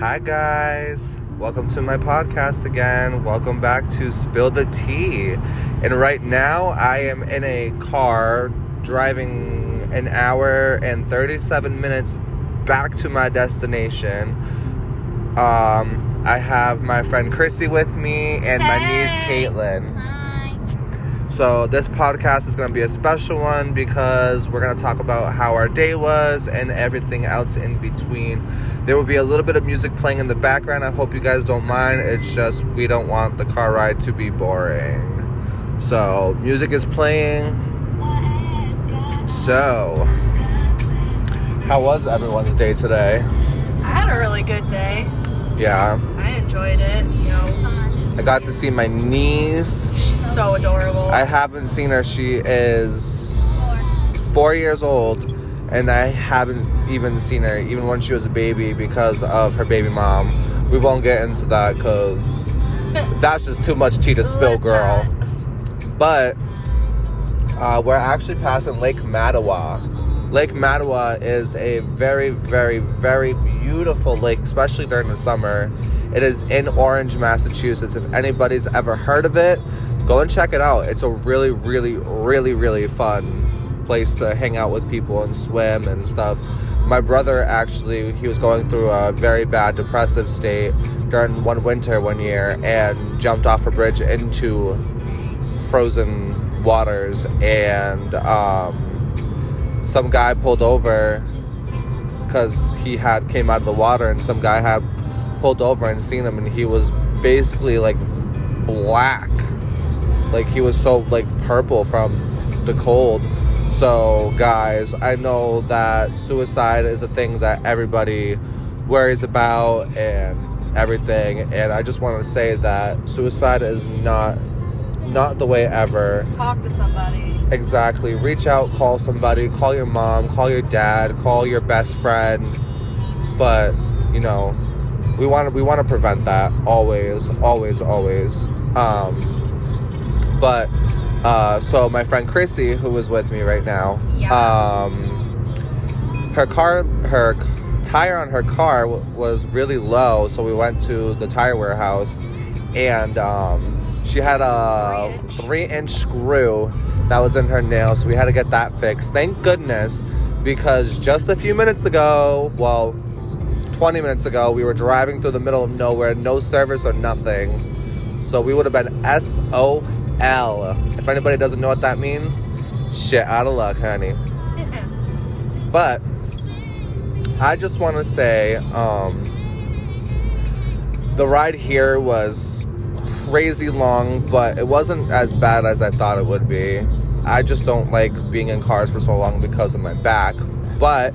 Hi, guys. Welcome to my podcast again. Welcome back to Spill the Tea. And right now, I am in a car driving an hour and 37 minutes back to my destination. Um, I have my friend Chrissy with me and my niece. Caitlin. Hi. So this podcast is going to be a special one because we're going to talk about how our day was and everything else in between. There will be a little bit of music playing in the background. I hope you guys don't mind. It's just we don't want the car ride to be boring. So music is playing. So how was everyone's day today? I had a really good day. Yeah, I enjoyed it. You know, I got to see my niece. So adorable. I haven't seen her. She is four years old, and I haven't even seen her, even when she was a baby, because of her baby mom. We won't get into that because that's just too much tea to spill, girl. But uh, we're actually passing Lake Mattawa. Lake Mattawa is a very, very, very beautiful lake, especially during the summer. It is in Orange, Massachusetts. If anybody's ever heard of it, go and check it out. It's a really, really, really, really fun place to hang out with people and swim and stuff. My brother actually, he was going through a very bad depressive state during one winter one year and jumped off a bridge into frozen waters and um, some guy pulled over because he had came out of the water and some guy had pulled over and seen him and he was basically like black like he was so like purple from the cold so guys i know that suicide is a thing that everybody worries about and everything and i just want to say that suicide is not not the way ever Talk to somebody. Exactly. Reach out, call somebody, call your mom, call your dad, call your best friend. But, you know, we want to we want to prevent that always, always, always. Um but uh so my friend Chrissy who is with me right now, Yeah. um her car her tire on her car w- was really low, so we went to the tire warehouse and um she had a Three-inch. three inch screw that was in her nail, so we had to get that fixed. Thank goodness, because just a few minutes ago, well, 20 minutes ago, we were driving through the middle of nowhere, no service or nothing. So we would have been SOL. If anybody doesn't know what that means, shit out of luck, honey. But I just want to say um, the ride here was crazy long, but it wasn't as bad as I thought it would be. I just don't like being in cars for so long because of my back. But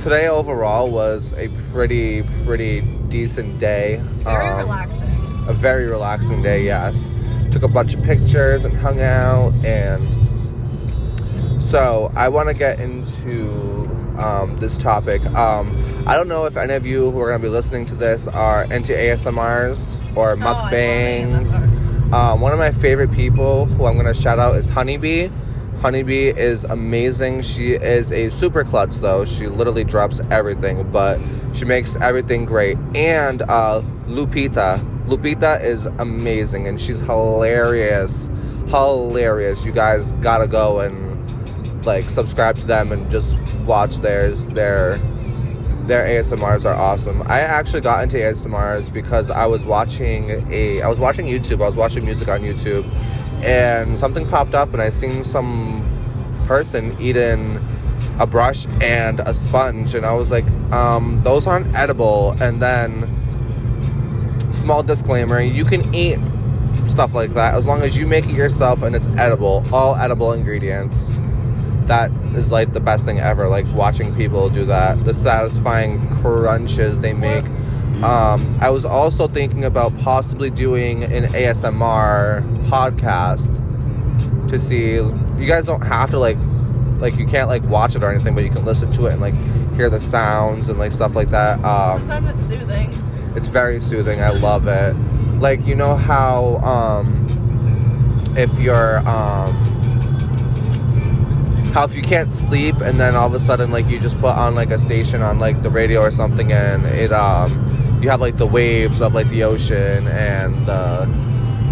today overall was a pretty, pretty decent day. Very Um, relaxing. a very relaxing day, yes. Took a bunch of pictures and hung out, and so I want to get into um, this topic. Um, I don't know if any of you who are going to be listening to this are into ASMRs or Oh, mukbangs. Um, one of my favorite people who I'm going to shout out is Honeybee. Honeybee is amazing. She is a super klutz though. She literally drops everything, but she makes everything great. And uh, Lupita. Lupita is amazing and she's hilarious. Hilarious. You guys gotta go and like subscribe to them and just watch theirs. Their their ASMRs are awesome. I actually got into ASMRs because I was watching a I was watching YouTube. I was watching music on YouTube and something popped up and I seen some person eating a brush and a sponge and I was like, um, those aren't edible and then small disclaimer, you can eat stuff like that as long as you make it yourself and it's edible. All edible ingredients that is like the best thing ever. Like watching people do that, the satisfying crunches they make. Um, I was also thinking about possibly doing an ASMR podcast to see. You guys don't have to like, like you can't like watch it or anything, but you can listen to it and like hear the sounds and like stuff like that. Um, Sometimes it's soothing. It's very soothing. I love it. Like you know how um, if you're um, how if you can't sleep and then all of a sudden like you just put on like a station on like the radio or something and it um you have like the waves of like the ocean and the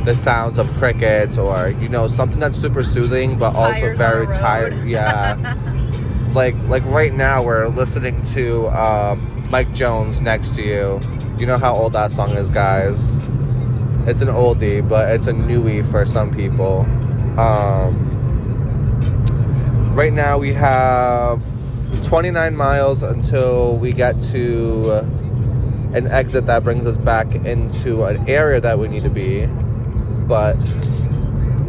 the sounds of crickets or you know something that's super soothing but also Tires on very tired yeah like like right now we're listening to um, Mike Jones next to you. You know how old that song is, guys. It's an oldie, but it's a newie for some people. Um, right now we have 29 miles until we get to an exit that brings us back into an area that we need to be. But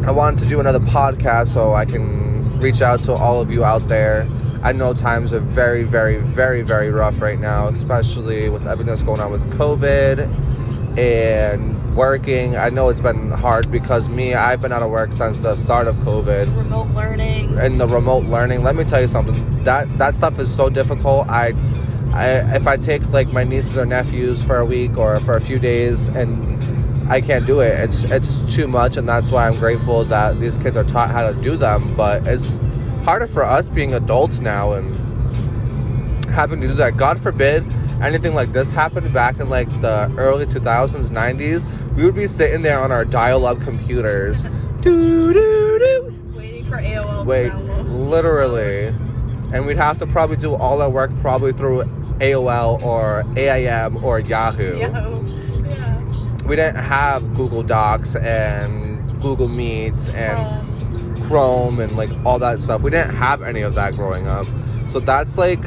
I wanted to do another podcast so I can reach out to all of you out there. I know times are very, very, very, very rough right now, especially with everything that's going on with COVID and working. I know it's been hard because me, I've been out of work since the start of COVID Remote learning. and the remote learning. Let me tell you something. That that stuff is so difficult. I, I if I take like my nieces or nephews for a week or for a few days and I can't do it. It's it's too much, and that's why I'm grateful that these kids are taught how to do them. But it's harder for us being adults now and having to do that. God forbid anything like this happened back in like the early 2000s, 90s. We would be sitting there on our dial-up computers. Doo, doo, doo. Waiting for AOL Wait, literally. And we'd have to probably do all our work probably through AOL or AIM or Yahoo. Yahoo. Yeah. We didn't have Google Docs and Google Meets and Um, Chrome and like all that stuff. We didn't have any of that growing up. So that's like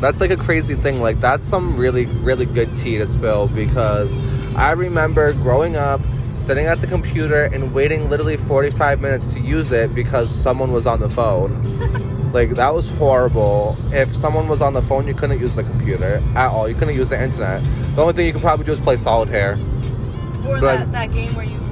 that's like a crazy thing. Like that's some really really good tea to spill because I remember growing up sitting at the computer and waiting literally 45 minutes to use it because someone was on the phone. like that was horrible. If someone was on the phone, you couldn't use the computer at all. You couldn't use the internet. The only thing you could probably do is play solitaire. or But- that, that game where you.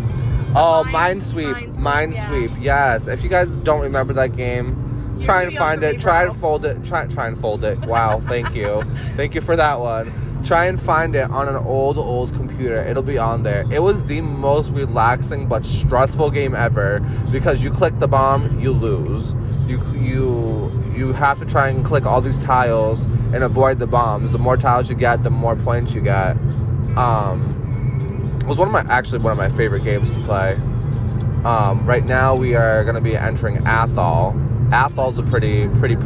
Oh. Minesweep, Minesweep. yeah. Yes. If you guys don't remember that game, You're try and find it. me, Try and fold it. Try try and fold it. Wow. thank you. Thank you for that one. Try and find it on an old old computer. It'll be on there. It was the most relaxing but stressful game ever because you click the bomb, you lose. You you you have to try and click all these tiles and avoid the bombs. The more tiles you get, the more points you get. Um, it was one of my actually one of my favorite games to play. Um, right now we are going to be entering Athol. Athol's a pretty pretty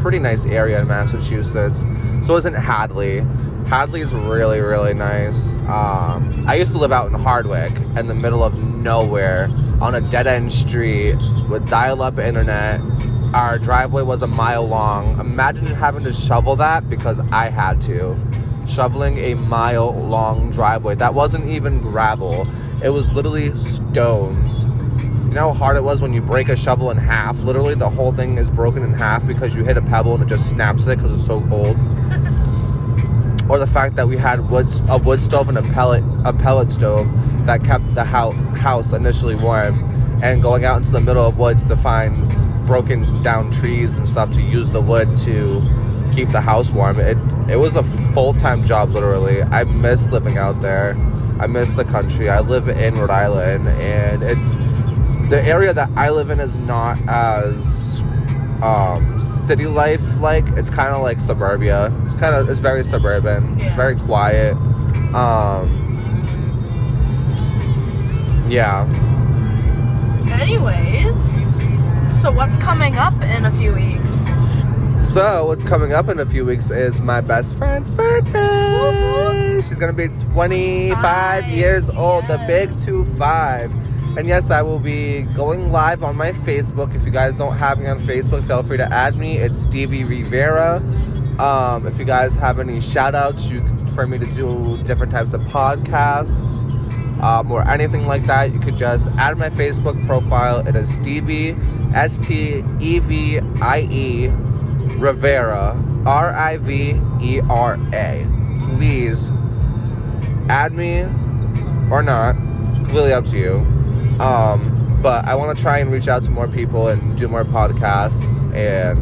pretty nice area in Massachusetts. So isn't Hadley. Hadley is really really nice. Um, I used to live out in Hardwick in the middle of nowhere on a dead end street with dial up internet. Our driveway was a mile long. Imagine having to shovel that because I had to shoveling a mile long driveway. That wasn't even gravel, it was literally stones. You know how hard it was when you break a shovel in half? Literally, the whole thing is broken in half because you hit a pebble and it just snaps it because it's so cold. or the fact that we had wood, a wood stove and a pellet, a pellet stove that kept the hou- house initially warm, and going out into the middle of woods to find broken down trees and stuff to use the wood to keep the house warm. It it was a full time job, literally. I miss living out there. I miss the country. I live in Rhode Island, and it's the area that I live in is not as um, city life like. It's kind of like suburbia. It's kind of it's very suburban. It's very quiet. Um, yeah. Anyways, so what's coming up in a few weeks? So what's coming up in a few weeks is my best friend's birthday. She's gonna be 25 Five, years old, the big two five. And yes, I will be going live on my Facebook. If you guys don't have me on Facebook, feel free to add me. It's Stevie Rivera. Um, if you guys have any shout outs you, for me to do different types of podcasts um, or anything like that, you could just add my Facebook profile. It is Stevie, S T E V I E Rivera, R I V E R A. Please add me or not, completely up to you. Um, but I want to try and reach out to more people and do more podcasts and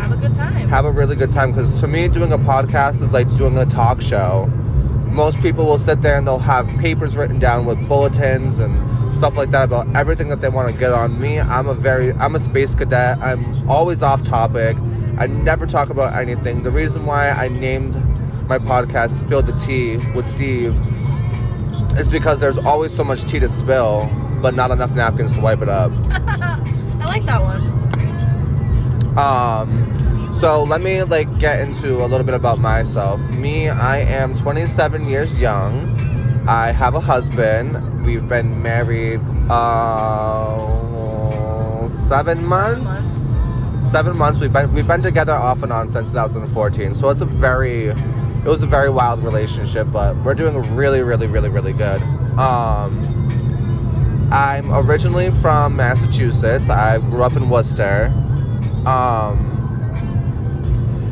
Have a good time. have a really good time because to me doing a podcast is like doing a talk show most people will sit there and they'll have papers written down with bulletins and stuff like that about everything that they want to get on me i'm a very i'm a space cadet i'm always off topic i never talk about anything the reason why i named my podcast, Spill the Tea with Steve, is because there's always so much tea to spill, but not enough napkins to wipe it up. I like that one. Um, so let me like get into a little bit about myself. Me, I am 27 years young. I have a husband. We've been married uh, seven months. Seven months. We've been we've been together off and on since 2014. So it's a very it was a very wild relationship, but we're doing really, really, really, really good. Um, I'm originally from Massachusetts. I grew up in Worcester. Um,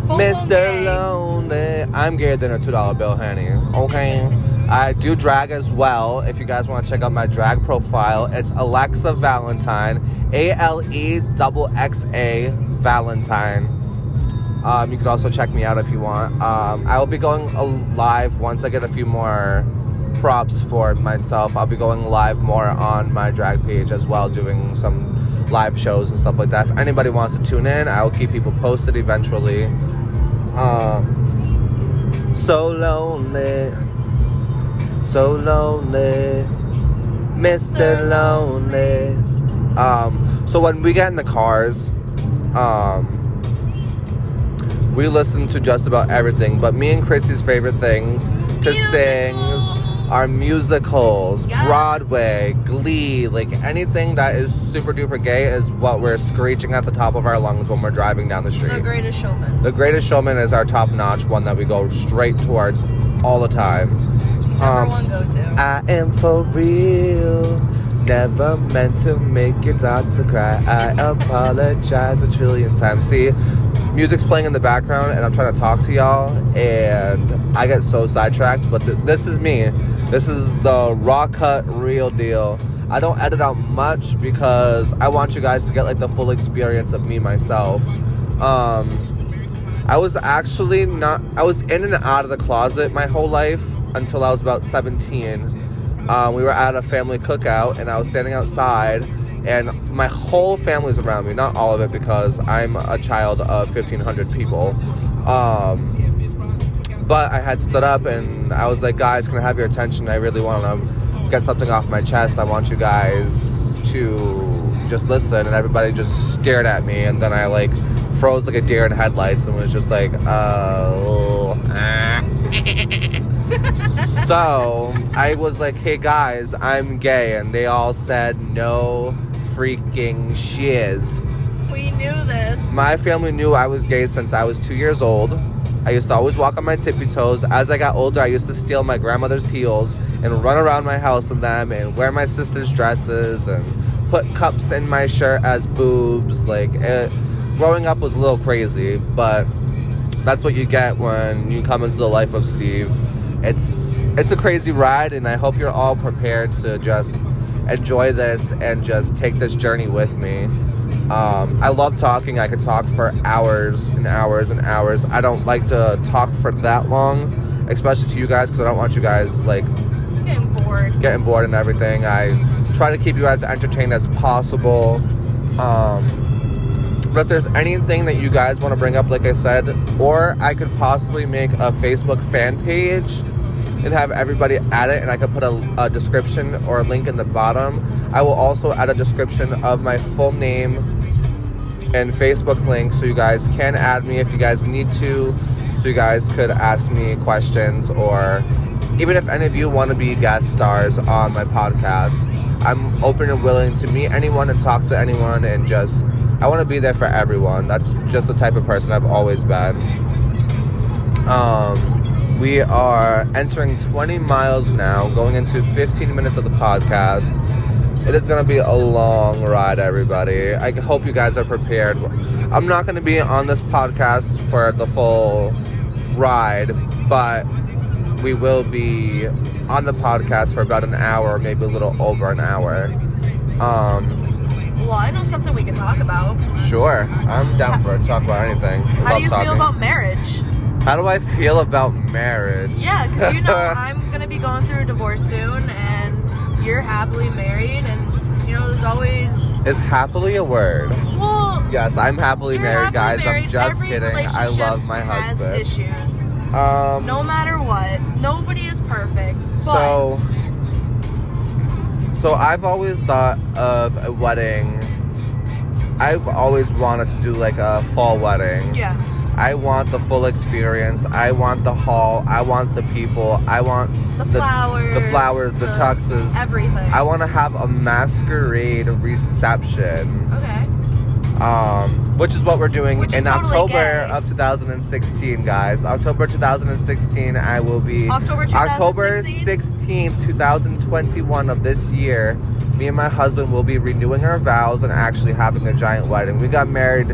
Mr. Lonely. I'm gayer than a two dollar bill, honey. Okay. I do drag as well. If you guys want to check out my drag profile, it's Alexxa Valentine, A L E double X A Valentine. Um, you could also check me out if you want. Um, I will be going live once I get a few more props for myself. I'll be going live more on my drag page as well, doing some live shows and stuff like that. If anybody wants to tune in, I will keep people posted eventually. Um, so lonely, so lonely, Mr. Lonely. Um, so when we get in the cars, um, we listen to just about everything, but me and Chrissy's favorite things to sing are musicals, Yes. Broadway, Glee, like anything that is super duper gay is what we're screeching at the top of our lungs when we're driving down the street. The Greatest Showman. The Greatest Showman is our top notch one that we go straight towards all the time. Number Um, one go-to. I am for real. Never meant to make your daughter cry. I apologize a trillion times. See, music's playing in the background, and I'm trying to talk to y'all, and I get so sidetracked. But th- this is me. This is the raw cut, real deal. I don't edit out much because I want you guys to get like the full experience of me myself. Um, I was actually not. I was in and out of the closet my whole life until I was about 17. Um, we were at a family cookout, and I was standing outside, and my whole family's around me. Not all of it, because I'm a child of 1,500 people. Um, but I had stood up, and I was like, "Guys, can I have your attention? I really want to get something off my chest. I want you guys to just listen." And everybody just stared at me, and then I like froze like a deer in headlights and was just like, oh. so I was like, hey guys, I'm gay. And they all said, no freaking shiz. We knew this. My family knew I was gay since I was two years old. I used to always walk on my tippy toes. As I got older, I used to steal my grandmother's heels and run around my house in them and wear my sister's dresses and put cups in my shirt as boobs. Like, it, growing up was a little crazy, but that's what you get when you come into the life of Steve. It's it's a crazy ride, and I hope you're all prepared to just enjoy this and just take this journey with me. Um, I love talking. I could talk for hours and hours and hours. I don't like to talk for that long, especially to you guys, because I don't want you guys like Getting bored. getting bored and everything. I try to keep you guys entertained as possible. Um, but if there's anything that you guys want to bring up, like I said, or I could possibly make a Facebook fan page and have everybody add it, and I could put a, a description or a link in the bottom. I will also add a description of my full name and Facebook link so you guys can add me if you guys need to, so you guys could ask me questions or even if any of you want to be guest stars on my podcast, I'm open and willing to meet anyone and talk to anyone and just I want to be there for everyone. That's just the type of person I've always been. Um, we are entering 20 miles now, going into 15 minutes of the podcast. It is going to be a long ride, everybody. I hope you guys are prepared. I'm not going to be on this podcast for the full ride, but we will be on the podcast for about an hour, maybe a little over an hour. Um, Well, I know something we can talk about. sure, I'm down for it. Talk about anything. I How do you talking. feel about marriage? How do I feel about marriage? Yeah, because you know I'm gonna be going through a divorce soon, and you're happily married, and you know there's always Is happily a word? well. Yes, I'm happily married, happily guys. married, I'm just every kidding. I love my has husband. issues. Um, No matter what, nobody is perfect. But So, so I've always thought of a wedding. I've always wanted to do like a fall wedding. yeah, I want the full experience. I want the hall. I want the people. I want the flowers, the flowers, the tuxes. everything. I want to have a masquerade reception, okay. Um, which is what we're doing in totally October gay. of 2016, guys. October 2016, I will be October October 16th, 2021 of this year, me and my husband will be renewing our vows and actually having a giant wedding. We got married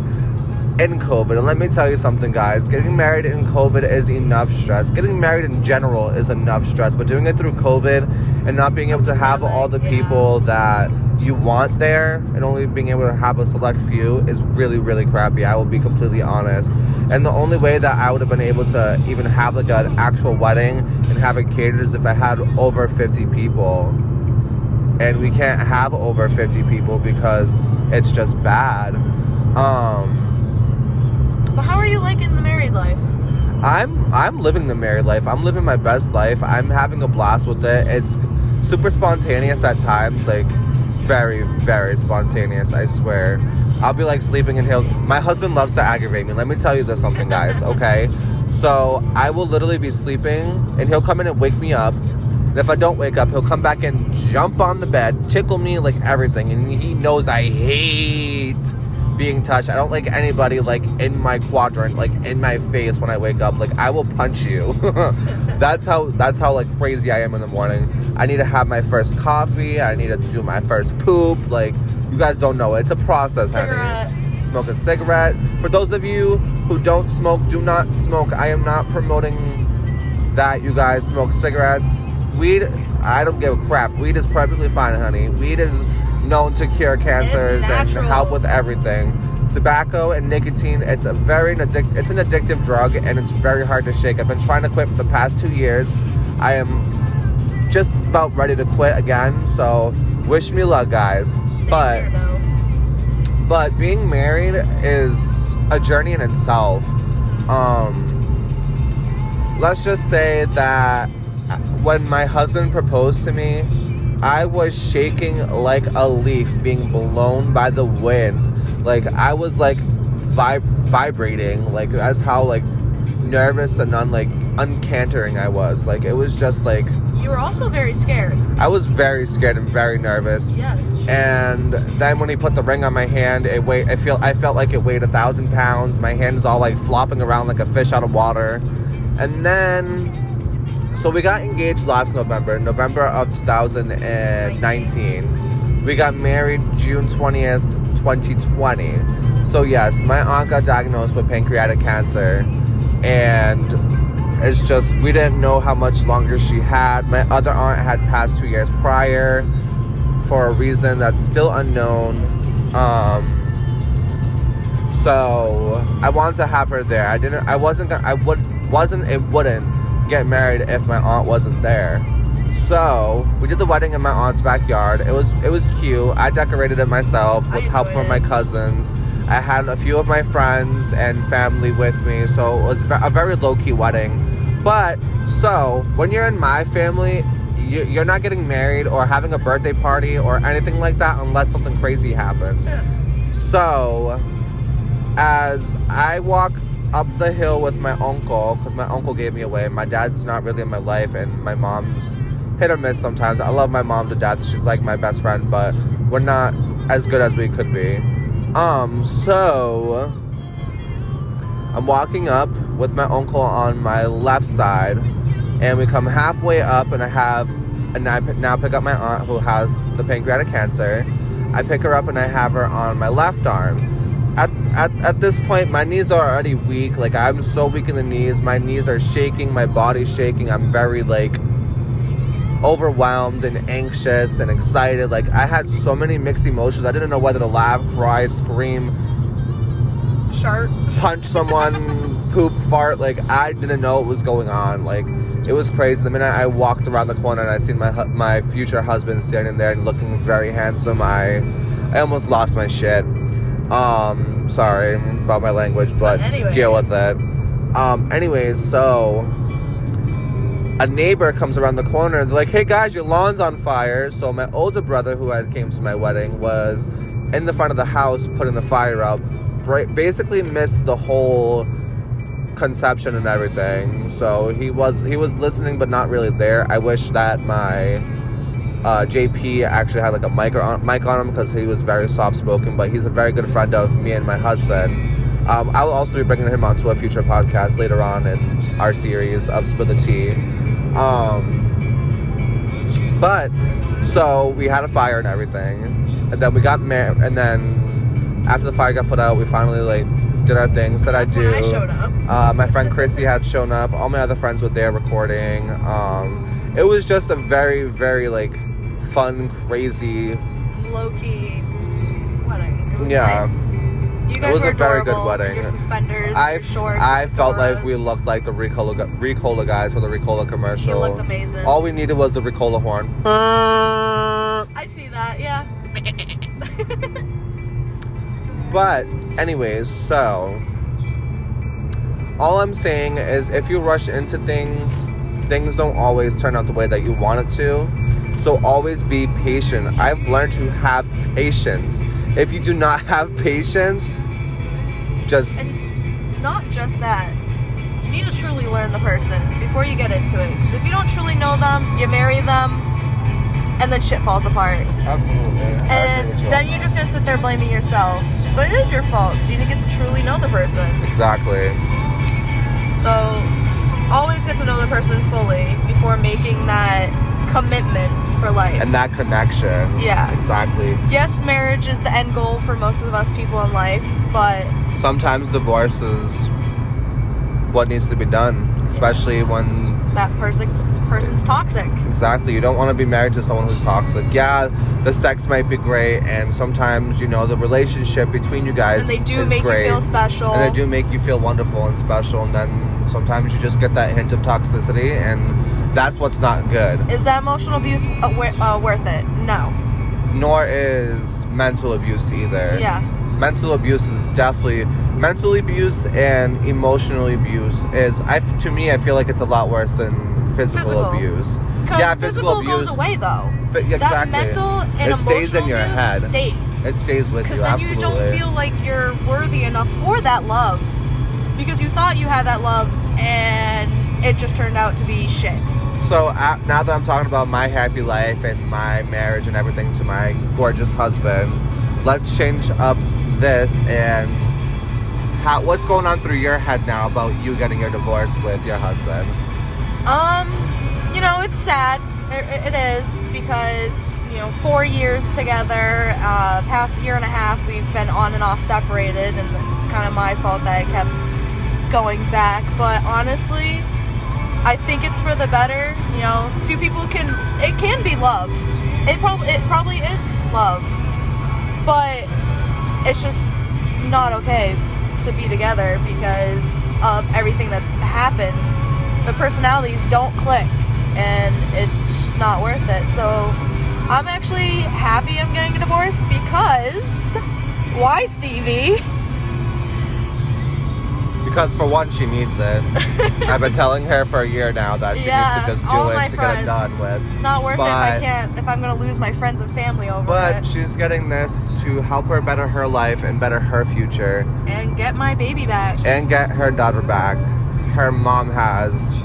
in COVID, and let me tell you something, guys. Getting married in COVID is enough stress. Getting married in general is enough stress, but doing it through COVID and not being able to have all the people that you want there and only being able to have a select few is really, really crappy. I will be completely honest. And the only way that I would have been able to even have like an actual wedding and have it catered is if I had over 50 people. And we can't have over 50 people because it's just bad. Um, But how are you liking the married life? I'm I'm living the married life. I'm living my best life. I'm having a blast with it. It's super spontaneous at times, like very very spontaneous. I swear. I'll be like sleeping and he'll. My husband loves to aggravate me. Let me tell you this something, guys. Okay, so I will literally be sleeping and he'll come in and wake me up. And if I don't wake up, he'll come back and jump on the bed, tickle me like everything, and he knows I hate being touched. I don't like anybody like in my quadrant, like in my face when I wake up. Like I will punch you. that's how that's how like crazy I am in the morning. I need to have my first coffee. I need to do my first poop. Like you guys don't know. It's a process, Cigarette. honey. Smoke a cigarette. For those of you who don't smoke, do not smoke. I am not promoting that you guys smoke cigarettes. Weed, I don't give a crap. Weed is perfectly fine, honey. Weed is known to cure cancers and help with everything. Tobacco and nicotine, it's a very addic- it's an addictive drug and it's very hard to shake. I've been trying to quit for the past two years. I am just about ready to quit again. So wish me luck, guys. Same but here, but being married is a journey in itself. Um, let's just say that when my husband proposed to me, I was shaking like a leaf being blown by the wind. Like I was like vib- vibrating. Like that's how like nervous and un like uncantering I was. Like it was just like You were also very scared. I was very scared and very nervous Yes. and then when he put the ring on my hand it weighed i feel i felt like it weighed a thousand pounds my hand is all like flopping around like a fish out of water and then so we got engaged last november november of 2019 we got married june 20th 2020 so yes my aunt got diagnosed with pancreatic cancer and it's just we didn't know how much longer she had my other aunt had passed two years prior for a reason that's still unknown. Um, so I wanted to have her there. I didn't. I wasn't. Gonna, I would. Wasn't. It wouldn't get married if my aunt wasn't there. So we did the wedding in my aunt's backyard. It was. It was cute. I decorated it myself with help from my cousins. I had a few of my friends and family with me, so it was a very low key wedding. But so when you're in my family, you- you're not getting married or having a birthday party or anything like that unless something crazy happens. So, as I walk up the hill with my uncle, because my uncle gave me away, my dad's not really in my life, and my mom's hit or miss sometimes. I love my mom to death. She's like my best friend, but we're not as good as we could be. Um, so I'm walking up with my uncle on my left side, and we come halfway up, and I have, and I now pick up my aunt who has the pancreatic cancer. I pick her up, and I have her on my left arm. At, at, at this point, my knees are already weak. Like, I'm so weak in the knees. My knees are shaking. My body's shaking. I'm very, like, overwhelmed and anxious and excited. Like, I had so many mixed emotions. I didn't know whether to laugh, cry, scream, Sharp. punch someone, poop, fart. Like I didn't know what was going on. Like it was crazy. The minute I walked around the corner and I seen my my future husband standing there and looking very handsome, I I almost lost my shit. Um, sorry about my language, but Anyways. deal with it. Um, anyways, so a neighbor comes around the corner and they're like, hey guys, your lawn's on fire. So my older brother, who had came to my wedding, was in the front of the house putting the fire out. Basically missed the whole conception and everything. So he was he was listening but not really there. I wish that my uh, JP actually had like a mic on, mic on him because he was very soft spoken, but he's a very good friend of me and my husband. Um, I will also be bringing him onto a future podcast later on in our series of Spill the Tea. Um, but so we had a fire and everything, and then we got married, and then after the fire got put out, we finally like did our thing. Said That's I do. I showed up. Uh, my friend Chrissy had shown up. All my other friends were there recording. Um, it was just a very, very like fun, crazy. Low key wedding. It was Yeah. nice. You guys it was were a very good wedding. Your suspenders, I, your shorts, I felt like we looked like the Ricola, Ricola guys for the Ricola commercial. You looked amazing. All we needed was the Ricola horn. I see that. Yeah. But, anyways, so all I'm saying is if you rush into things, things don't always turn out the way that you want it to. So always be patient. I've learned to have patience. If you do not have patience, just And not just that. You need to truly learn the person before you get into it. Because if you don't truly know them, you marry them, and then shit falls apart. absolutely. And then you're just gonna sit there blaming yourself. But it is your fault. You didn't get to truly know the person. exactly. So always get to know the person fully before making that commitment for life. And that connection. Yeah. Exactly. yes, marriage is the end goal for most of us people in life, but Sometimes divorce is what needs to be done, especially when that person person's toxic. Exactly. You don't want to be married to someone who's toxic. Yeah, the sex might be great, and sometimes you know the relationship between you guys And they do is make great, you feel special. and they do make you feel wonderful and special. And then sometimes you just get that hint of toxicity, and that's what's not good. Is that emotional abuse uh, uh, worth it? No. Nor is mental abuse either. Yeah. Mental abuse is definitely mental abuse and emotional abuse is I to me I feel like it's a lot worse than physical, Physical. abuse. Yeah, physical, physical goes away though. Fi- That exactly. mental and It stays in your abuse head. Stays. It stays with you. Because then absolutely. you don't feel like you're worthy enough for that love. Because you thought you had that love and it just turned out to be shit. so uh, now that I'm talking about my happy life and my marriage and everything to my gorgeous husband, let's change up this and how, what's going on through your head now about you getting your divorce with your husband? Um, you know, it's sad. It, it is because you know, four years together. Uh, past year and a half, we've been on and off separated, and it's kind of my fault that I kept going back. But honestly, I think it's for the better. You know, two people can. It can be love. It probably it probably is love, but it's just not okay to be together because of everything that's happened. The personalities don't click, and it's not worth it. So I'm actually happy I'm getting a divorce because why, Stevie? Because for one, she needs it. I've been telling her for a year now that she needs to just do it to friends. get it done with. It's not worth it if I can't. If I'm gonna lose my friends and family over But it But she's getting this to help her better her life and better her future and get my baby back. and get her daughter back. Her mom has.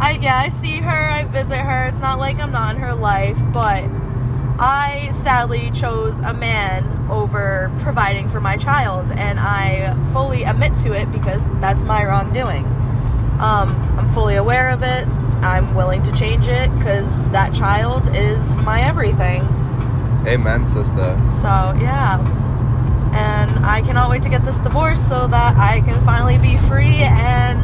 I yeah, I see her, I visit her. It's not like I'm not in her life, but I sadly chose a man over providing for my child, and I fully admit to it because that's my wrongdoing. Um, I'm fully aware of it. I'm willing to change it because that child is my everything. Amen, sister. So yeah. And I cannot wait to get this divorce so that I can finally be free and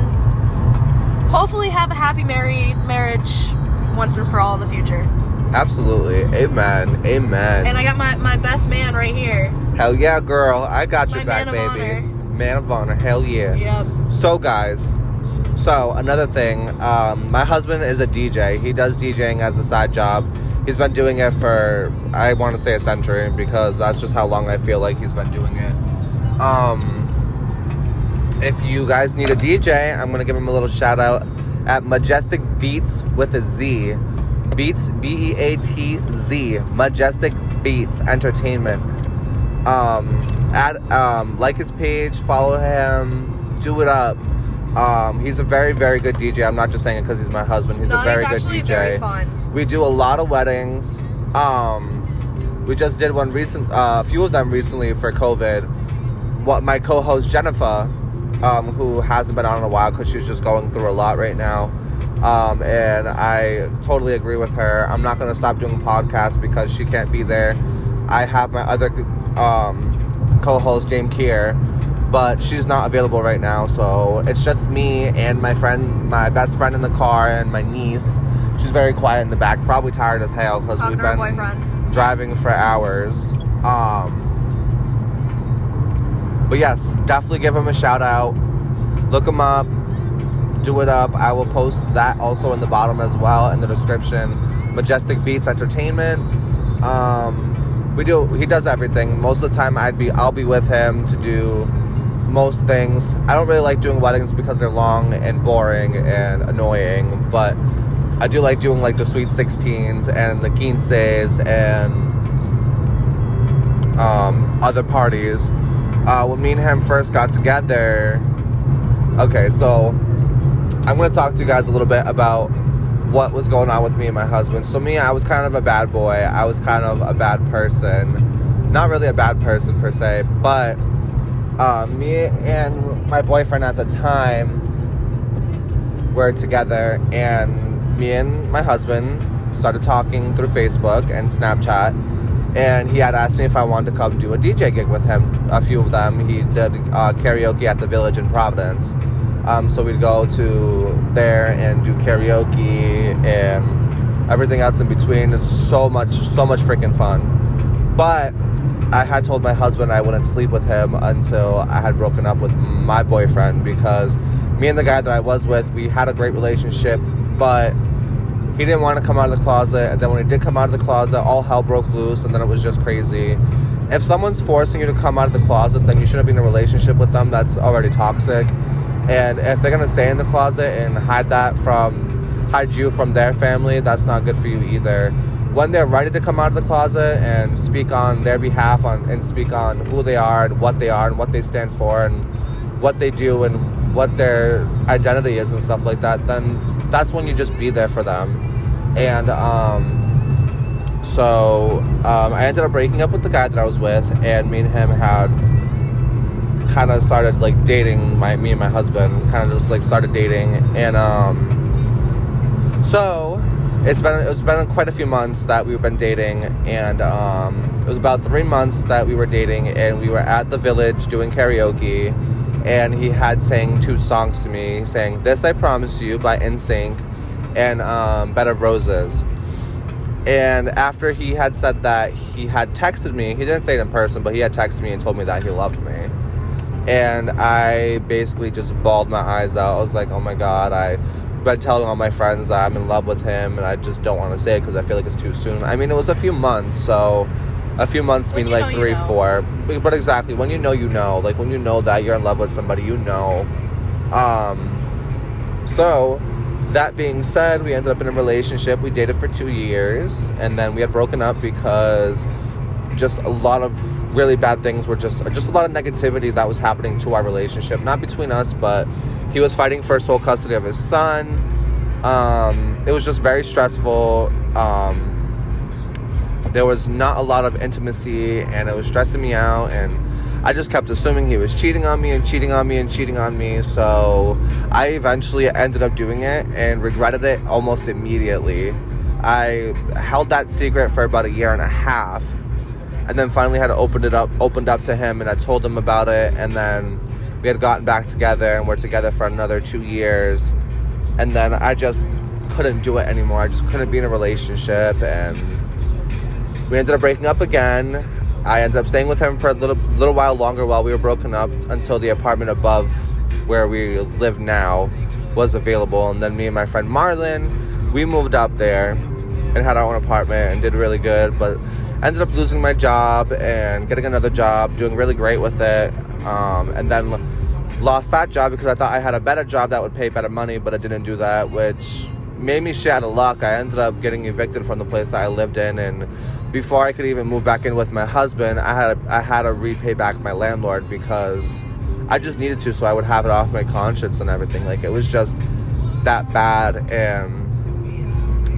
hopefully have a happy married marriage once and for all in the future. Absolutely. Amen. Amen. And I got my, my best man right here. Hell yeah, girl. I got your My back, man of baby. honor. Man of honor. Hell yeah. Yep. So, guys, so another thing, um, my husband is a DJ. He does DJing as a side job. He's been doing it for, I want to say a century because that's just how long I feel like he's been doing it. Um, if you guys need a DJ, I'm gonna give him a little shout out at Majestic Beatz with a Z. Beatz B E A T Z. Majestic Beatz Entertainment. Um, add um, like his page, follow him, do it up. Um, he's a very very good DJ. I'm not just saying it because he's my husband. He's no, a very he's good DJ. very fun. We do a lot of weddings. Um, we just did one recent, uh, a few of them recently for COVID. What my co-host Jennifer, um, who hasn't been on in a while because she's just going through a lot right now. Um, and I totally agree with her. I'm not gonna stop doing podcasts because she can't be there. I have my other um, co-host Dame Kier, but she's not available right now. So it's just me and my friend, my best friend in the car, and my niece. She's very quiet in the back, probably tired as hell because we've been boyfriend. driving for hours. Um, but yes, definitely give him a shout out. Look him up. Do it up. I will post that also in the bottom as well in the description. Majestic Beatz Entertainment. Um, we do. He does everything. Most of the time, I'd be. I'll be with him to do most things. I don't really like doing weddings because they're long and boring and annoying. But I do like doing like the sweet 16s and the quinces and um, other parties. Uh, when me and him first got together, okay, so I'm gonna talk to you guys a little bit about what was going on with me and my husband. So me, I was kind of a bad boy. I was kind of a bad person. Not really a bad person per se, but uh, me and my boyfriend at the time were together, and me and my husband started talking through Facebook and Snapchat. And he had asked me if I wanted to come do a DJ gig with him. A few of them. He did uh, karaoke at the Village in Providence. Um, so we'd go to there and do karaoke and everything else in between. It's so much, so much freaking fun. But I had told my husband I wouldn't sleep with him until I had broken up with my boyfriend because me and the guy that I was with, we had a great relationship, but he didn't want to come out of the closet. And then when he did come out of the closet, all hell broke loose, and then it was just crazy. If someone's forcing you to come out of the closet, then you shouldn't be in a relationship with them. That's already toxic. And if they're gonna stay in the closet and hide that from, hide you from their family, that's not good for you either. When they're ready to come out of the closet and speak on their behalf on and speak on who they are and what they are and what they stand for and what they do and what their identity is and stuff like that, then that's when you just be there for them. And um, so um, I ended up breaking up with the guy that I was with, and me and him had kind of started like dating my me and my husband kind of just like started dating and um so it's been it's been quite a few months that we've been dating and um it was about three months that we were dating and we were at the village doing karaoke and he had sang two songs to me saying this i promise you by nsync and um, bed of roses. And after he had said that he had texted me he didn't say it in person but he had texted me and told me that he loved me and I basically just bawled my eyes out. I was like, oh my god, I've been telling all my friends that I'm in love with him, and I just don't want to say it because I feel like it's too soon. I mean, it was a few months, so a few months When mean like know, you three, know. four. But but exactly, when you know, you know. Like when you know that you're in love with somebody, you know. Um, so that being said, we ended up in a relationship. We dated for two years, and then we had broken up because just a lot of really bad things were just just a lot of negativity that was happening to our relationship. Not between us but he was fighting for sole custody of his son. Um, it was just very stressful. Um, there was not a lot of intimacy and it was stressing me out and i just kept assuming he was cheating on me and cheating on me and cheating on me. So i eventually ended up doing it and regretted it almost immediately. I held that secret for about a year and a half and then finally had opened it up opened up to him and i told him about it. And then we had gotten back together and we're together for another two years. And then i just couldn't do it anymore. I just couldn't be in a relationship and we ended up breaking up again. I ended up staying with him for a little little while longer while we were broken up until the apartment above where we live now was available. And then me and my friend marlon we moved up there and had our own apartment and did really good. But ended up losing my job and getting another job doing really great with it um, and then lost that job because I thought I had a better job that would pay better money, but it didn't do that, which made me shit out of luck. I ended up getting evicted from the place that I lived in, and before I could even move back in with my husband, I had I had to repay back my landlord because I just needed to, so I would have it off my conscience and everything. Like it was just that bad, and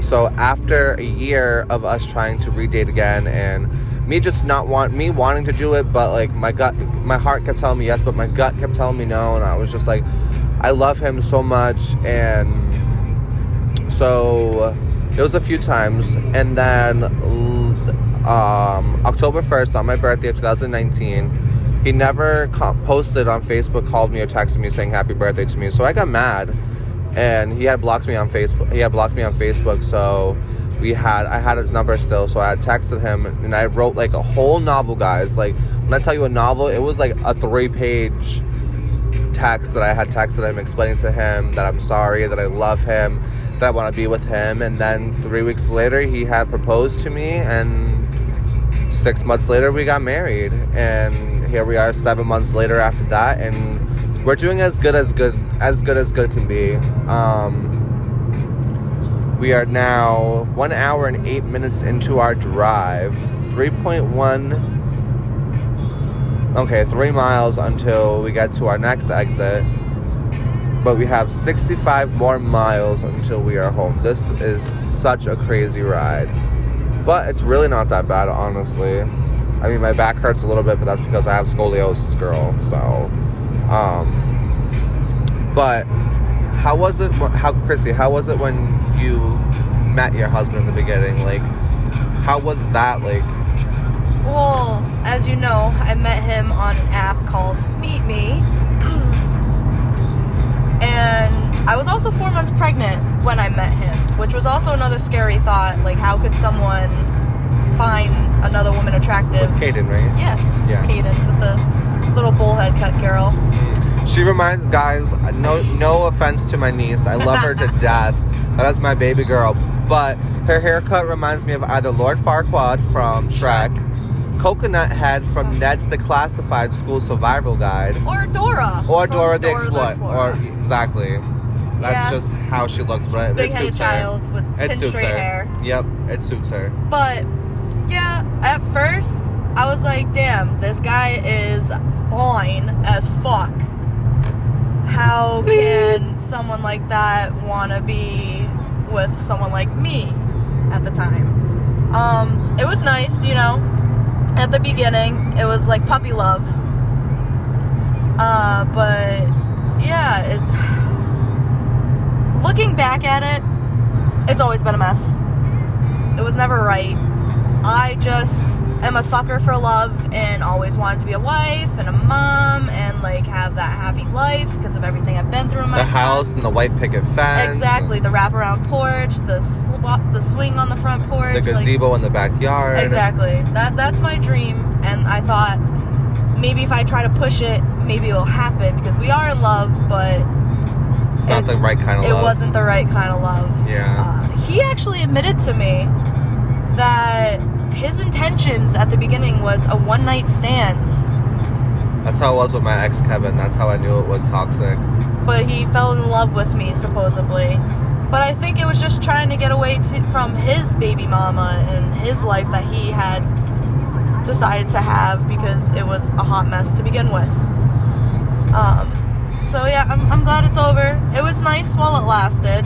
so after a year of us trying to redate again and me just not want me wanting to do it but like my gut my heart kept telling me yes but my gut kept telling me no and i was just like i love him so much and so it was a few times and then um, october 1st on my birthday of 2019 he never posted on facebook called me or texted me saying happy birthday to me so i got mad and he had blocked me on facebook he had blocked me on facebook so we had I had his number still, so I had texted him and I wrote like a whole novel, guys. Like when I tell you a novel, it was like a three page text that I had texted him explaining to him that I'm sorry, that I love him, that I want to be with him, and then three weeks later he had proposed to me and six months later we got married and here we are seven months later after that and we're doing as good as good as good as good can be. Um, we are now one hour and eight minutes into our drive. 3.1. Okay, three miles until we get to our next exit. But we have 65 more miles until we are home. This is such a crazy ride. But it's really not that bad, honestly. I mean, my back hurts a little bit, but that's because I have scoliosis, girl. So, um, but how was it? How Chrissi? How was it when you met your husband in the beginning? Like, how was that like? Well, as you know, I met him on an app called Meet Me. and I was also four months pregnant when I met him, which was also another scary thought. Like, how could someone find another woman attractive? With Kaden, right? Yes. Yeah. Kaden, with the little bullhead cut girl. She reminds guys. No, no offense to my niece. I love her to death. That is my baby girl. But her haircut reminds me of either Lord Farquaad from Shrek, Coconut Head from Ned's Declassified School Survival Guide, Or Dora. or from Dora the Dora Explorer. Or exactly. That's Yeah. just how she looks, but it Big suits headed her. child with It pin suits straight her. hair. Yep, it suits her. But yeah, at first I was like, damn, this guy is fine as fuck. How can someone like that want to be with someone like me at the time? Um, it was nice, you know. At the beginning, it was like puppy love. Uh, but yeah, it, looking back at it, it's always been a mess. It was never right. I just am a sucker for love and always wanted to be a wife and a mom and like have that happy life because of everything I've been through in my The house past. and the white picket fence. Exactly, the wraparound porch, the sl- the swing on the front porch, The like- gazebo in the backyard. Exactly. That that's my dream, and I thought maybe if I try to push it, maybe it'll happen because we are in love, but It's not it- the right kind of love. it love. wasn't the right kind of love. Yeah. Uh, he actually admitted to me that his intentions at the beginning was a one night stand, That's how it was with my ex Kevin. That's how I knew it was toxic. but he fell in love with me supposedly. But I think it was just trying to get away to, from his baby mama and his life that he had decided to have because it was a hot mess to begin with. Um, so yeah, I'm, I'm glad it's over. It was nice while it lasted,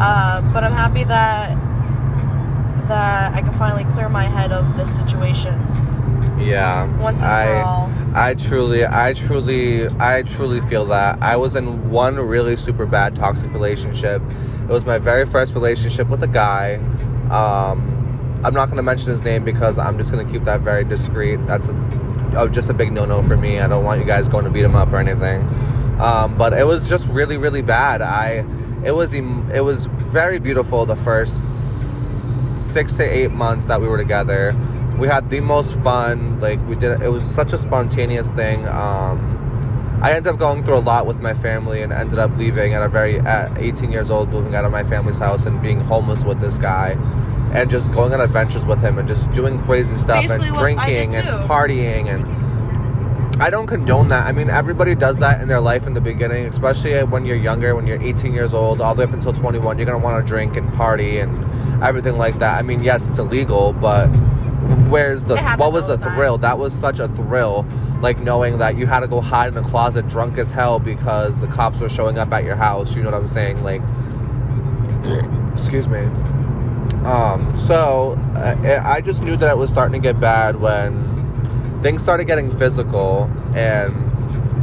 uh, but I'm happy that that I can finally clear my head of this situation Yeah. once and I, for all. I truly, I truly, I truly feel that. I was in one really super bad toxic relationship. It was my very first relationship with a guy. Um, I'm not going to mention his name because I'm just going to keep that very discreet. That's a, oh, just a big no-no for me. I don't want you guys going to beat him up or anything. Um, but it was just really, really bad. I, it was, it was very beautiful the first six to eight months that we were together. We had the most fun like we did it was such a spontaneous thing um i ended up going through a lot with my family and ended up leaving at a very at 18 years old moving out of my family's house and being homeless with this guy and just going on adventures with him and just doing crazy stuff Basically and what I did drinking and partying and I don't condone that. I mean, everybody does that in their life in the beginning, especially when you're younger, when you're 18 years old, all the way up until 21. You're gonna want to drink and party and everything like that. I mean, yes, it's illegal, but where's the what was the the thrill? That was such a thrill, like knowing that you had to go hide in a closet drunk as hell because the cops were showing up at your house. You know what I'm saying? Like, excuse me. Um, so uh, I just knew that it was starting to get bad when things started getting physical and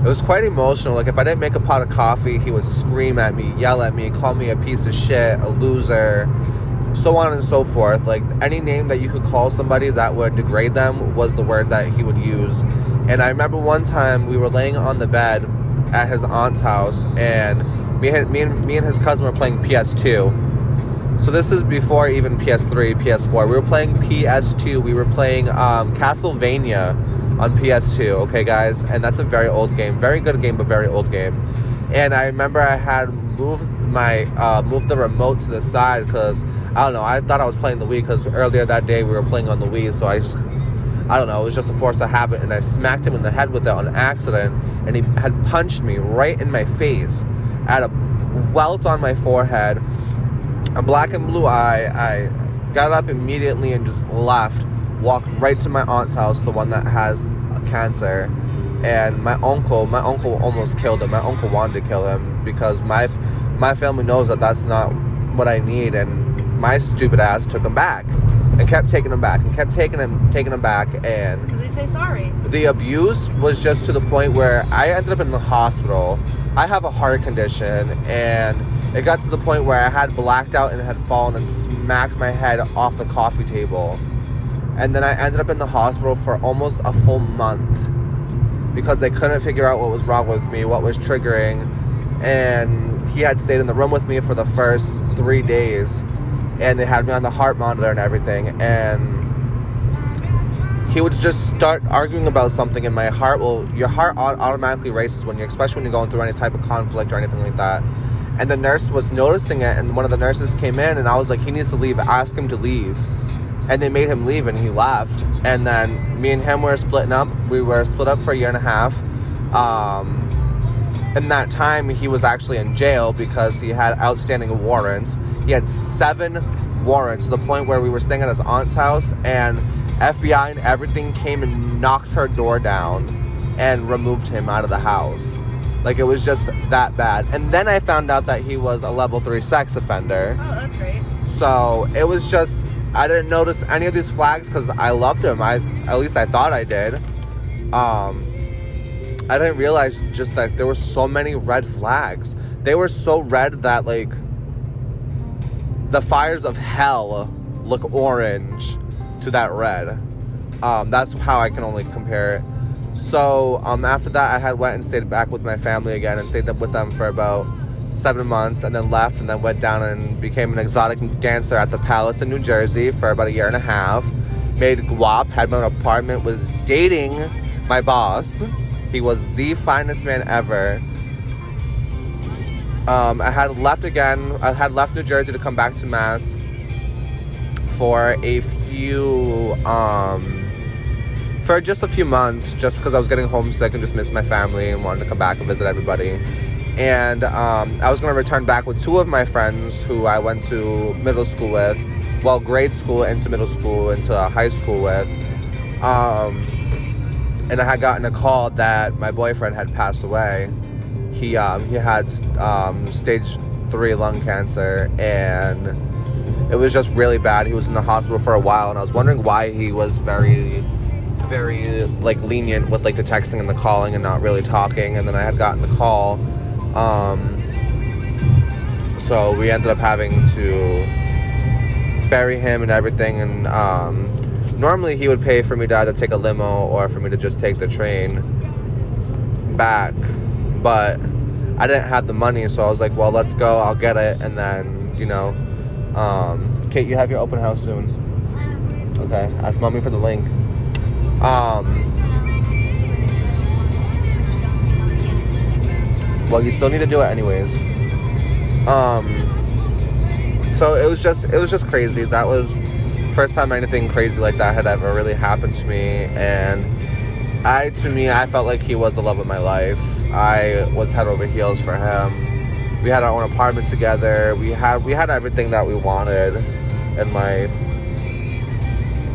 it was quite emotional. Like if I didn't make a pot of coffee, he would scream at me, yell at me, call me a piece of shit, a loser, so on and so forth. Like any name that you could call somebody that would degrade them was the word that he would use. And I remember one time we were laying on the bed at his aunt's house and me and me and, me and his cousin were playing PS2. So this is before even PS3, PS4. We were playing PS2. We were playing um, Castlevania on PS2. Okay, guys, and that's a very old game. Very good game, but very old game. And I remember I had moved my uh, moved the remote to the side because I don't know. I thought I was playing the Wii because earlier that day we were playing on the Wii. So I just I don't know. It was just a force of habit, and I smacked him in the head with it on accident, and he had punched me right in my face. I had a welt on my forehead a black and blue eye. I got up immediately and just left. Walked right to my aunt's house, the one that has cancer. And my uncle, my uncle almost killed him. My uncle wanted to kill him because my my family knows that that's not what I need. And my stupid ass took him back and kept taking him back and kept taking him taking him back and Because they say sorry. the abuse was just to the point where I ended up in the hospital. I have a heart condition, and it got to the point where I had blacked out and had fallen and smacked my head off the coffee table. And then I ended up in the hospital for almost a full month because they couldn't figure out what was wrong with me, what was triggering. And he had stayed in the room with me for the first three days, and they had me on the heart monitor and everything. And he would just start arguing about something and my heart will your heart automatically races when you especially when you're going through any type of conflict or anything like that and the nurse was noticing it and one of the nurses came in and i was like he needs to leave. Ask him to leave. And they made him leave and he left. And then me and him were splitting up. We were split up for a year and a half. Um, in that time he was actually in jail because he had outstanding warrants. He had seven warrants to the point where we were staying at his aunt's house and fbi and everything came and knocked her door down and removed him out of the house like it was just that bad and then i found out that he was a level 3 sex offender Oh, that's great. so it was just I didn't notice any of these flags because I loved him. I at least I thought I did. Um, I didn't realize just that there were so many red flags. They were so red that like the fires of hell look orange to that red. Um, that's how I can only compare it. So um, after that, I had went and stayed back with my family again and stayed with them for about seven months, and then left and then went down and became an exotic dancer at the Palace in New Jersey for about a year and a half. Made guap, had my own apartment, was dating my boss. He was the finest man ever. Um, I had left again. I had left New Jersey to come back to Mass for a few, um, for just a few months, just because I was getting homesick and just missed my family and wanted to come back and visit everybody. And um, I was going to return back with two of my friends who I went to middle school with, well, grade school into middle school into high school with. Um, and I had gotten a call that my boyfriend had passed away. He um, he had um, stage three lung cancer, and it was just really bad. He was in the hospital for a while, and I was wondering why he was very, very like lenient with like the texting and the calling and not really talking. And then I had gotten the call, um, so we ended up having to bury him and everything. And um, normally he would pay for me to either take a limo or for me to just take the train back, but I didn't have the money, so I was like, well, let's go. I'll get it, and then you know. Um, Kate, you have your open house soon. Okay, ask mommy for the link. Um, well, you still need to do it anyways. Um, so it was just it was just crazy. That was first time anything crazy like that had ever really happened to me, and I to me I felt like he was the love of my life. I was head over heels for him. We had our own apartment together. We had we had everything that we wanted in life.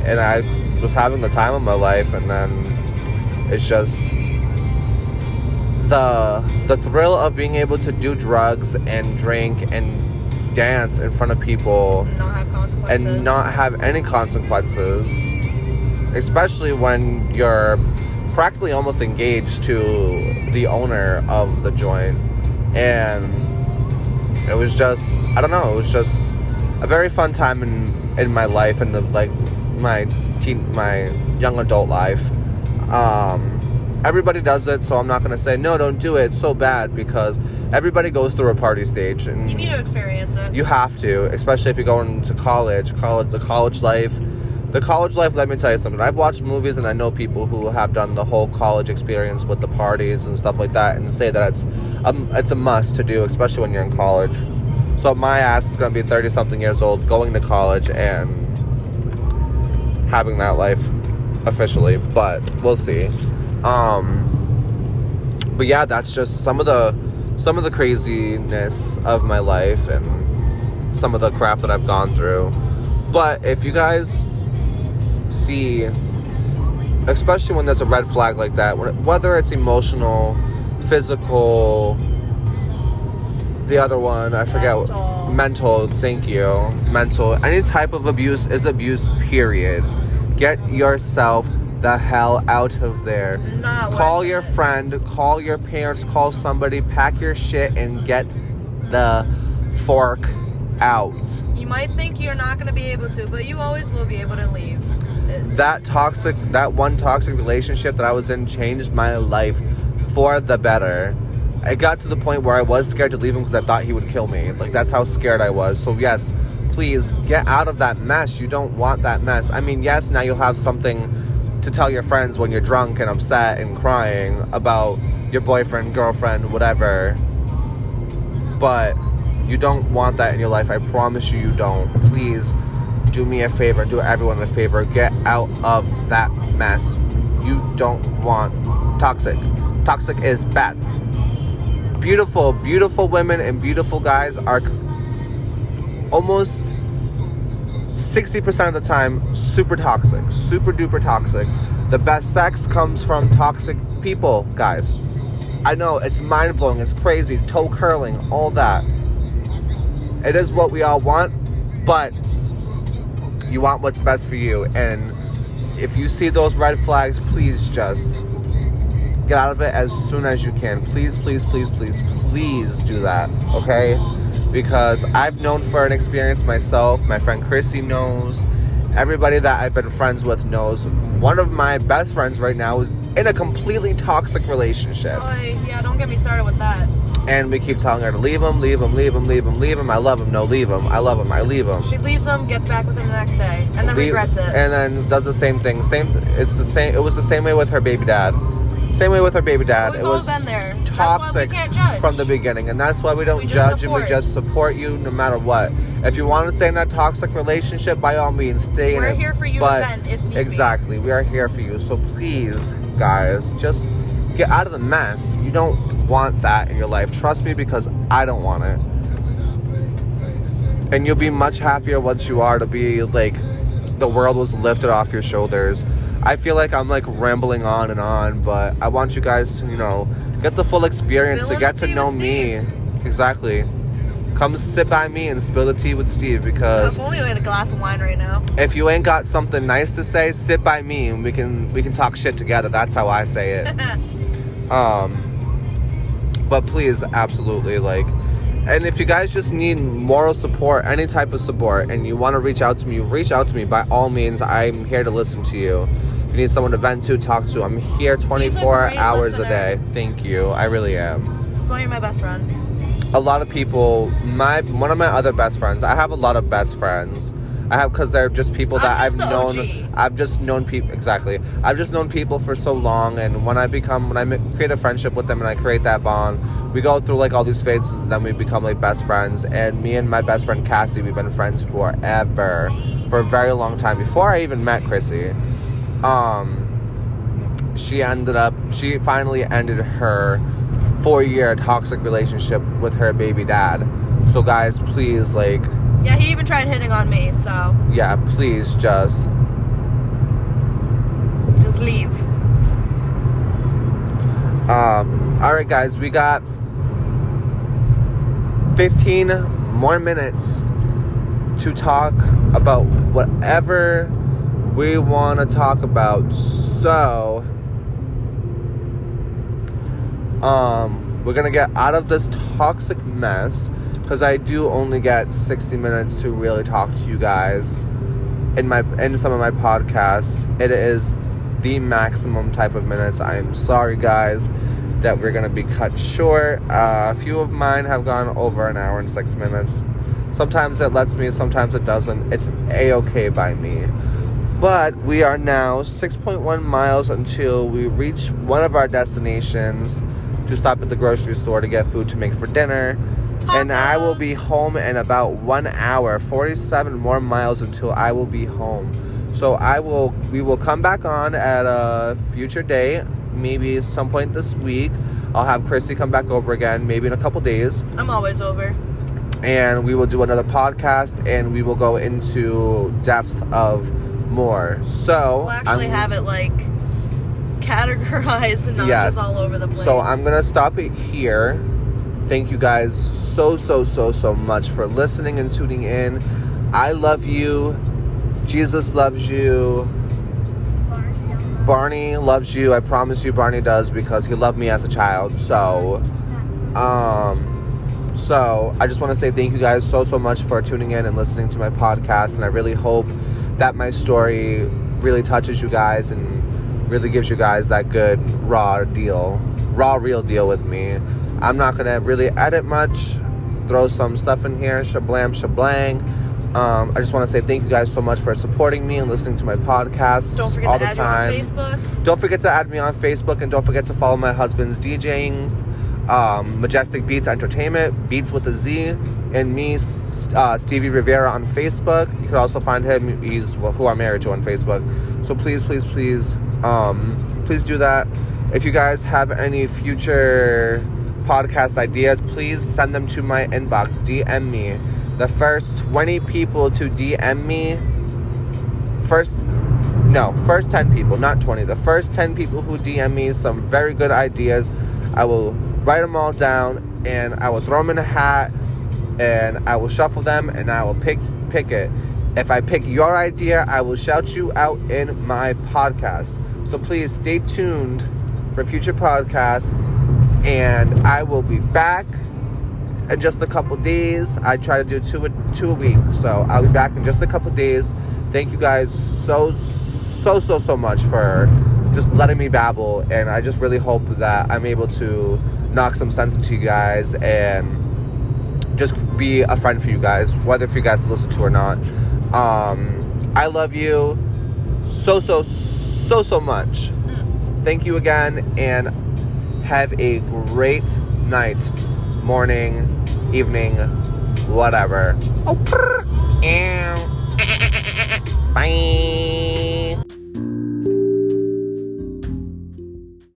And I was having the time of my life and then it's just the the thrill of being able to do drugs and drink and dance in front of people Not have consequences. and not have any consequences, especially when you're practically almost engaged to the owner of the joint. And it was just, I don't know, it was just a very fun time in, in my life and the, like my teen, my young adult life. Um, everybody does it, so I'm not gonna say no, don't do it. It's so bad because everybody goes through a party stage, and You need to experience it. you have to, especially if you're going to college. College, the college life, the college life. Let me tell you something. I've watched movies and I know people who have done the whole college experience with the parties and stuff like that, and say that it's um, it's a must to do, especially when you're in college. So my ass is gonna be thirty something years old, going to college and having that life officially, but we'll see. Um, but yeah, that's just some of the some of the craziness of my life and some of the crap that I've gone through. But if you guys see, especially when there's a red flag like that, whether it's emotional, physical, the other one, I forget. what- Mental. Mental, thank you. Mental. Any type of abuse is abuse, period. Get yourself the hell out of there. Not Call your it. friend, call your parents, call somebody, pack your shit, and get the fork out. You might think you're not going to be able to, but you always will be able to leave. That toxic, that one toxic relationship that I was in changed my life for the better. It got to the point where I was scared to leave him because I thought he would kill me. Like, that's how scared I was. So, yes, please get out of that mess. You don't want that mess. I mean, yes, now you'll have something to tell your friends when you're drunk and upset and crying about your boyfriend, girlfriend, whatever. But you don't want that in your life. I promise you, you don't. Please do me a favor, do everyone a favor. Get out of that mess. You don't want toxic. Toxic is bad. Beautiful, beautiful women and beautiful guys are almost 60% of the time super toxic, super duper toxic. The best sex comes from toxic people, guys. I know it's mind blowing, it's crazy, toe curling, all that. It is what we all want, but you want what's best for you. And if you see those red flags, please just get out of it as soon as you can. Please, please, please, please, please do that, okay? Because I've known for an experience myself, my friend Chrissi knows, everybody that I've been friends with knows. One of my best friends right now is in a completely toxic relationship. Oh, yeah, don't get me started with that. And we keep telling her to leave him, leave him, leave him, leave him, leave him. I love him, no, leave him. I love him, I leave him. She leaves him, gets back with him the next day, and then Leave- regrets it. And then does the same thing. Same. It's the same. It was the same way with her baby dad. Same way with our baby dad. We've it was been there. That's why we toxic from the beginning, and that's why we don't We judge and we just support you no matter what. If you want to stay in that toxic relationship, by all means, stay in it. We're here for you but need be. exactly, we are here for you. So please, guys, just get out of the mess. You don't want that in your life. Trust me, because I don't want it and you'll be much happier once you are to be like the world was lifted off your shoulders. I feel like I'm like rambling on and on, but I want you guys to, you know, get the full experience Spill to get to know me. Exactly. Come sit by me and spill the tea with Steve because if only we had a glass of wine right now. if you ain't got something nice to say, sit by me and we can we can talk shit together. That's how I say it. Um, but please, absolutely, like, and if you guys just need moral support, any type of support, and you want to reach out to me, reach out to me. By all means, I'm here to listen to you. If you need someone to vent to, talk to, I'm here 24 great hours a day. Thank you. I really am That's why you're my best friend. a lot of people my one of my other best friends i have a lot of best friends i have because they're just people that just i've known OG. i've just known people exactly i've just known people for so long and when i become when i create a friendship with them and i create that bond we go through like all these phases and then we become like best friends and me and my best friend cassie we've been friends forever for a very long time before i even met chrissi um she ended up she finally ended her four year toxic relationship with her baby dad. So guys, please like Yeah, he even tried hitting on me, so yeah, please just just leave. um all right guys, we got 15 more minutes to talk about whatever we want to talk about. So, um, we're gonna get out of this toxic mess because I do only get 60 minutes to really talk to you guys in my in some of my podcasts. It is the maximum type of minutes. I'm sorry, guys, that we're gonna be cut short. Uh, a few of mine have gone over an hour and six minutes. Sometimes it lets me, sometimes it doesn't. It's a okay by me. But we are now 6.1 miles until we reach one of our destinations to stop at the grocery store to get food to make for dinner. And I will be home in about one hour, 47 more miles until I will be home. So I will, we will come back on at a future date, maybe some point this week. I'll have Chrissi come back over again, maybe in a couple days I'm always over. and we will do another podcast and we will go into depth of more. So We'll actually I'm- have it like categorized and not Yes. just all over the place. So I'm gonna stop it here. Thank you guys so so so so much for listening and tuning in. I love you. Jesus loves you. Barney loves you. I promise you Barney does because he loved me as a child. So um so I just want to say thank you guys so so much for tuning in and listening to my podcast and I really hope that my story really touches you guys and really gives you guys that good raw deal, raw real deal with me. I'm not going to really edit much, throw some stuff in here, shablam shablang. Um, I just want to say thank you guys so much for supporting me and listening to my podcasts forget all to the add time. me on Facebook. Don't forget to add me on Facebook and don't forget to follow my husband's DJing, um, Majestic Beatz Entertainment, Beats with a Z, and me, uh, Stevie Rivera on Facebook. You can also find him, he's well, who I'm married to on Facebook. So please, please, please, um, please do that. If you guys have any future podcast ideas, please send them to my inbox. DM me. The first 20 people to DM me first no first 10 people not 20 the first 10 people who dm me some very good ideas i will write them all down and i will throw them in a hat and i will shuffle them and i will pick pick it if i pick your idea i will shout you out in my podcast so please stay tuned for future podcasts and i will be back in just a couple days. I try to do two a, two a week, so I'll be back in just a couple days. Thank you guys so so so so much for just letting me babble, and I just really hope that I'm able to knock some sense into you guys and just be a friend for you guys, whether for you guys to listen to or not. Um, I love you so so so so much. Thank you again, and have a great night morning, evening, whatever. Oh. Bye.